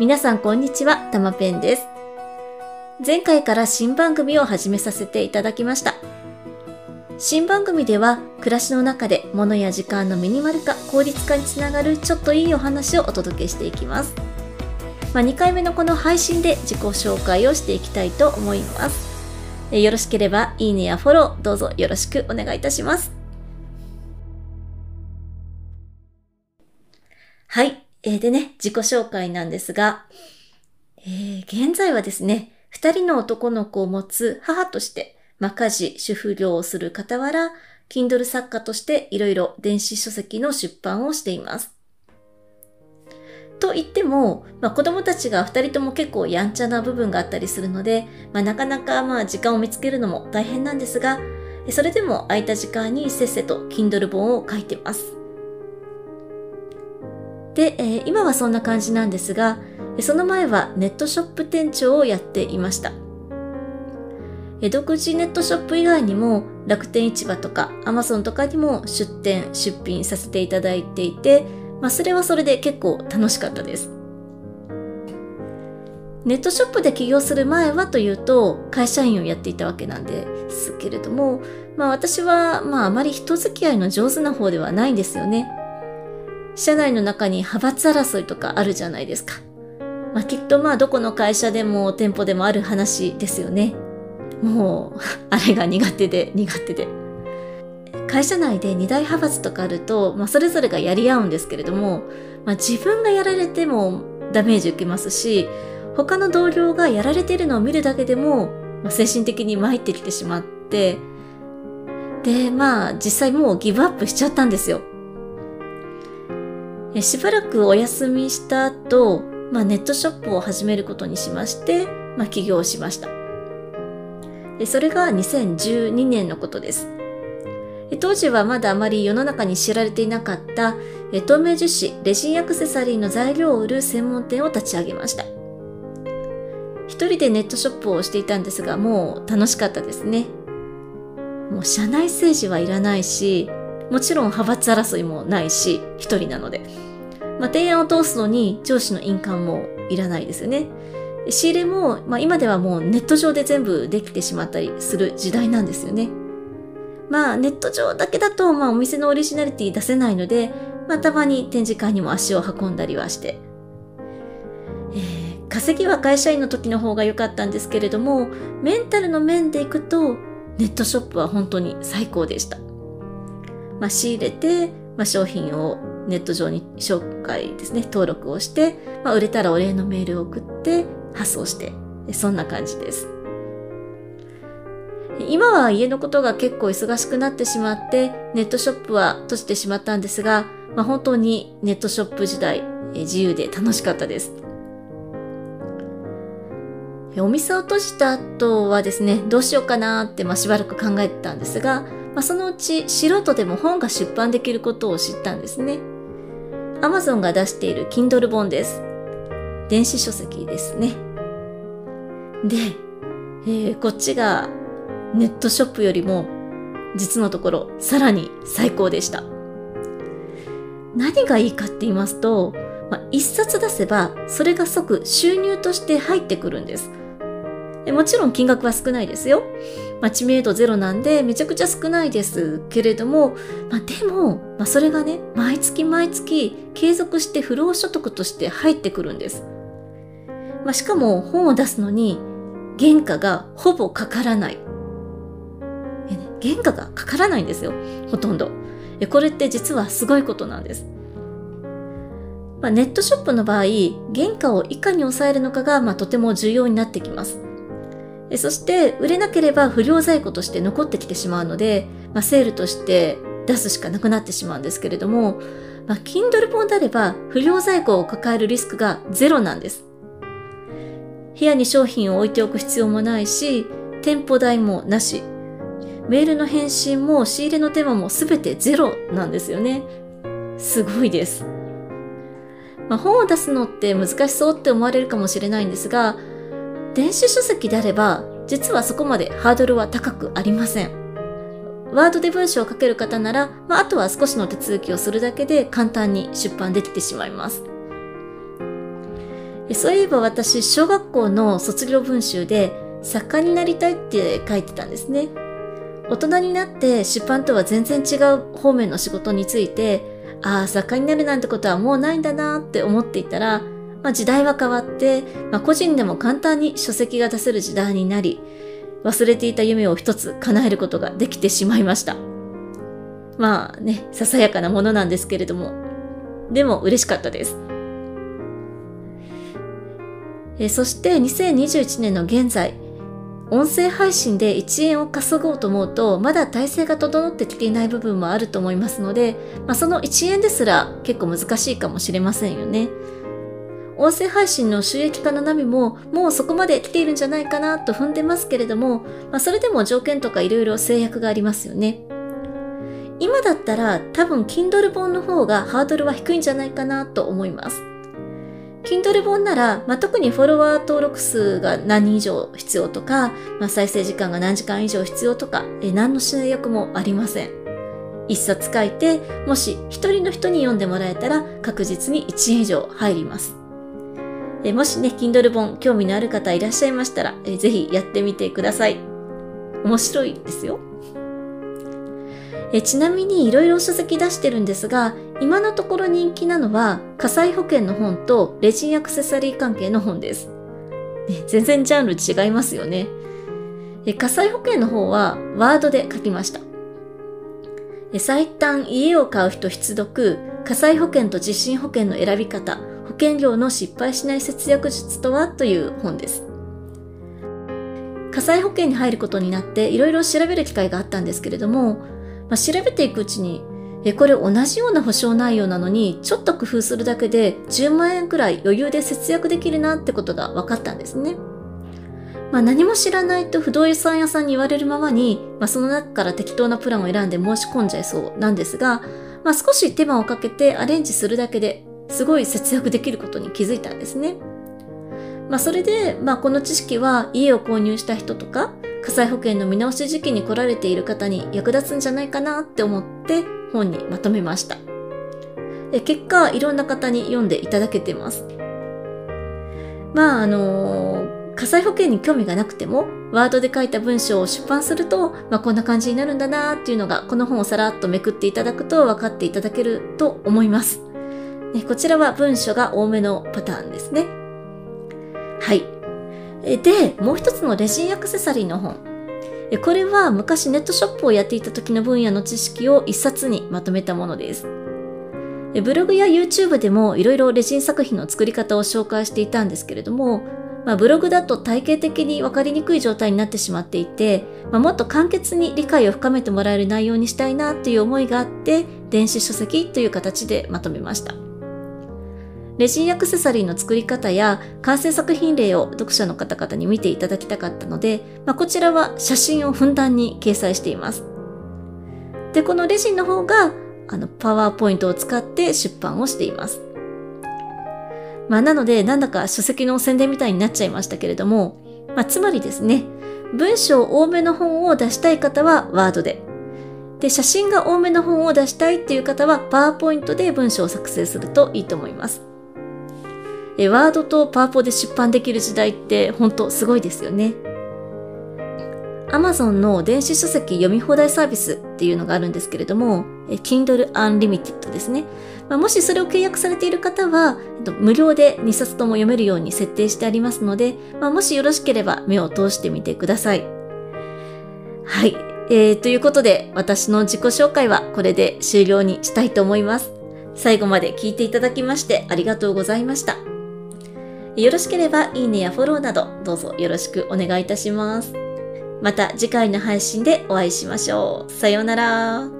皆さんこんにちは、たまペンです。前回から新番組を始めさせていただきました。新番組では暮らしの中で物や時間のミニマル化、効率化につながるちょっといいお話をお届けしていきます。まあ、2回目のこの配信で自己紹介をしていきたいと思います。よろしければいいねやフォローどうぞよろしくお願いいたします。はい。えー、でね、自己紹介なんですが、えー、現在はですね、二人の男の子を持つ母として、まあ、家事、主婦業をする傍ら、Kindle 作家としていろいろ電子書籍の出版をしています。と言っても、まあ、子供たちが二人とも結構やんちゃな部分があったりするので、まあ、なかなかまあ時間を見つけるのも大変なんですが、それでも空いた時間にせっせと Kindle 本を書いてます。で、えー、今はそんな感じなんですが、その前はネットショップ店長をやっていました。独自ネットショップ以外にも楽天市場とか Amazon とかにも出店、出品させていただいていて、まあそれはそれで結構楽しかったです。ネットショップで起業する前はというと会社員をやっていたわけなんですけれども、まあ私はまああまり人付き合いの上手な方ではないんですよね。社内の中に派閥争いとかあるじゃないですか。まあ、きっとまあどこの会社でも店舗でもある話ですよね。もう、あれが苦手で苦手で。会社内で二大派閥とかあると、まあ、それぞれがやり合うんですけれども、まあ、自分がやられてもダメージ受けますし、他の同僚がやられているのを見るだけでも、まあ、精神的に参ってきてしまって、で、まあ実際もうギブアップしちゃったんですよ。しばらくお休みした後、まあ、ネットショップを始めることにしまして、まあ、起業しました。それが2012年のことです。当時はまだあまり世の中に知られていなかった透明樹脂、レジンアクセサリーの材料を売る専門店を立ち上げました。一人でネットショップをしていたんですが、もう楽しかったですね。もう社内政治はいらないし、もちろん派閥争いもないし、一人なので。まあ、提案を通すのに上司の印鑑もいらないですよね。仕入れも、まあ、今ではもうネット上で全部できてしまったりする時代なんですよね。まあネット上だけだと、まあお店のオリジナリティ出せないので、まあたまに展示会にも足を運んだりはして。えー、稼ぎは会社員の時の方が良かったんですけれども、メンタルの面でいくと、ネットショップは本当に最高でした。まあ、仕入れて、まあ、商品をネット上に紹介ですね、登録をして、まあ、売れたらお礼のメールを送って発送して、そんな感じです。今は家のことが結構忙しくなってしまって、ネットショップは閉じてしまったんですが、まあ、本当にネットショップ時代、自由で楽しかったです。お店を閉じた後はですね、どうしようかなって、まあ、しばらく考えてたんですが、まあ、そのうち素人でも本が出版できることを知ったんですね。Amazon が出している Kindle 本です。電子書籍ですね。で、えー、こっちがネットショップよりも実のところさらに最高でした。何がいいかって言いますと、まあ、一冊出せばそれが即収入として入ってくるんです。もちろん金額は少ないですよ。まあ、知名度ゼロなんでめちゃくちゃ少ないですけれども、まあ、でも、まあ、それがね、毎月毎月継続して不労所得として入ってくるんです。まあ、しかも本を出すのに原価がほぼかからない。えね、原価がかからないんですよ。ほとんど。えこれって実はすごいことなんです。ま、ネットショップの場合、原価をいかに抑えるのかが、まあ、とても重要になってきます。そして売れなければ不良在庫として残ってきてしまうので、まあ、セールとして出すしかなくなってしまうんですけれども、まあ、Kindle 本であれば不良在庫を抱えるリスクがゼロなんです。部屋に商品を置いておく必要もないし、店舗代もなし、メールの返信も仕入れの手間も全てゼロなんですよね。すごいです。まあ、本を出すのって難しそうって思われるかもしれないんですが、電子書籍であれば、実はそこまでハードルは高くありません。ワードで文章を書ける方なら、まあ、あとは少しの手続きをするだけで簡単に出版できてしまいます。そういえば私、小学校の卒業文集で作家になりたいって書いてたんですね。大人になって出版とは全然違う方面の仕事について、ああ、作家になるなんてことはもうないんだなって思っていたら、まあ、時代は変わって、まあ、個人でも簡単に書籍が出せる時代になり、忘れていた夢を一つ叶えることができてしまいました。まあね、ささやかなものなんですけれども、でも嬉しかったです。えそして2021年の現在、音声配信で1円を稼ごうと思うと、まだ体制が整ってきていない部分もあると思いますので、まあ、その1円ですら結構難しいかもしれませんよね。音声配信の収益化の波ももうそこまで来ているんじゃないかなと踏んでますけれども、まあ、それでも条件とかいろいろ制約がありますよね。今だったら多分 Kindle 本の方がハードルは低いんじゃないかなと思います。Kindle 本なら、まあ、特にフォロワー登録数が何人以上必要とか、まあ、再生時間が何時間以上必要とか、え何の制約もありません。一冊書いて、もし一人の人に読んでもらえたら確実に1円以上入ります。えもしね、Kindle 本興味のある方いらっしゃいましたら、えぜひやってみてください。面白いですよ。えちなみにいろいろ書籍出してるんですが、今のところ人気なのは火災保険の本とレジンアクセサリー関係の本です。ね、全然ジャンル違いますよね。え火災保険の方はワードで書きました。最短家を買う人必読、火災保険と地震保険の選び方、保険料の失敗しない節約術とは？という本です。火災保険に入ることになっていろいろ調べる機会があったんですけれども、まあ、調べていくうちに、え、これ同じような保証内容なのに、ちょっと工夫するだけで10万円くらい余裕で節約できるなってことが分かったんですね。まあ、何も知らないと不動産屋さんに言われるままに、まあ、その中から適当なプランを選んで申し込んじゃいそうなんですが、まあ、少し手間をかけてアレンジするだけですごい節約できることに気づいたんですね。まあ、それで、まあ、この知識は家を購入した人とか、火災保険の見直し時期に来られている方に役立つんじゃないかなって思って本にまとめました。結果、いろんな方に読んでいただけてます。まあ、あのー、火災保険に興味がなくても、ワードで書いた文章を出版すると、まあ、こんな感じになるんだなっていうのが、この本をさらっとめくっていただくと分かっていただけると思います。ね、こちらは文章が多めのパターンですね。はい。で、もう一つのレジンアクセサリーの本。これは昔ネットショップをやっていた時の分野の知識を一冊にまとめたものです。ブログや YouTube でもいろいろレジン作品の作り方を紹介していたんですけれども、まあ、ブログだと体系的に分かりにくい状態になってしまっていて、まあ、もっと簡潔に理解を深めてもらえる内容にしたいなという思いがあって、電子書籍という形でまとめました。レジンアクセサリーの作り方や完成作品例を読者の方々に見ていただきたかったので、まあ、こちらは写真をふんだんに掲載しています。で、このレジンの方が、あの、パワーポイントを使って出版をしています。まあ、なので、なんだか書籍の宣伝みたいになっちゃいましたけれども、まあ、つまりですね、文章多めの本を出したい方はワードで、で、写真が多めの本を出したいっていう方はパワーポイントで文章を作成するといいと思います。えワードとパワポで出版できる時代って本当すごいですよね。Amazon の電子書籍読み放題サービスっていうのがあるんですけれども、Kindle Unlimited ですね。まあ、もしそれを契約されている方は、無料で2冊とも読めるように設定してありますので、まあ、もしよろしければ目を通してみてください。はい。えー、ということで、私の自己紹介はこれで終了にしたいと思います。最後まで聞いていただきましてありがとうございました。よろしければいいねやフォローなどどうぞよろしくお願いいたします。また次回の配信でお会いしましょう。さようなら。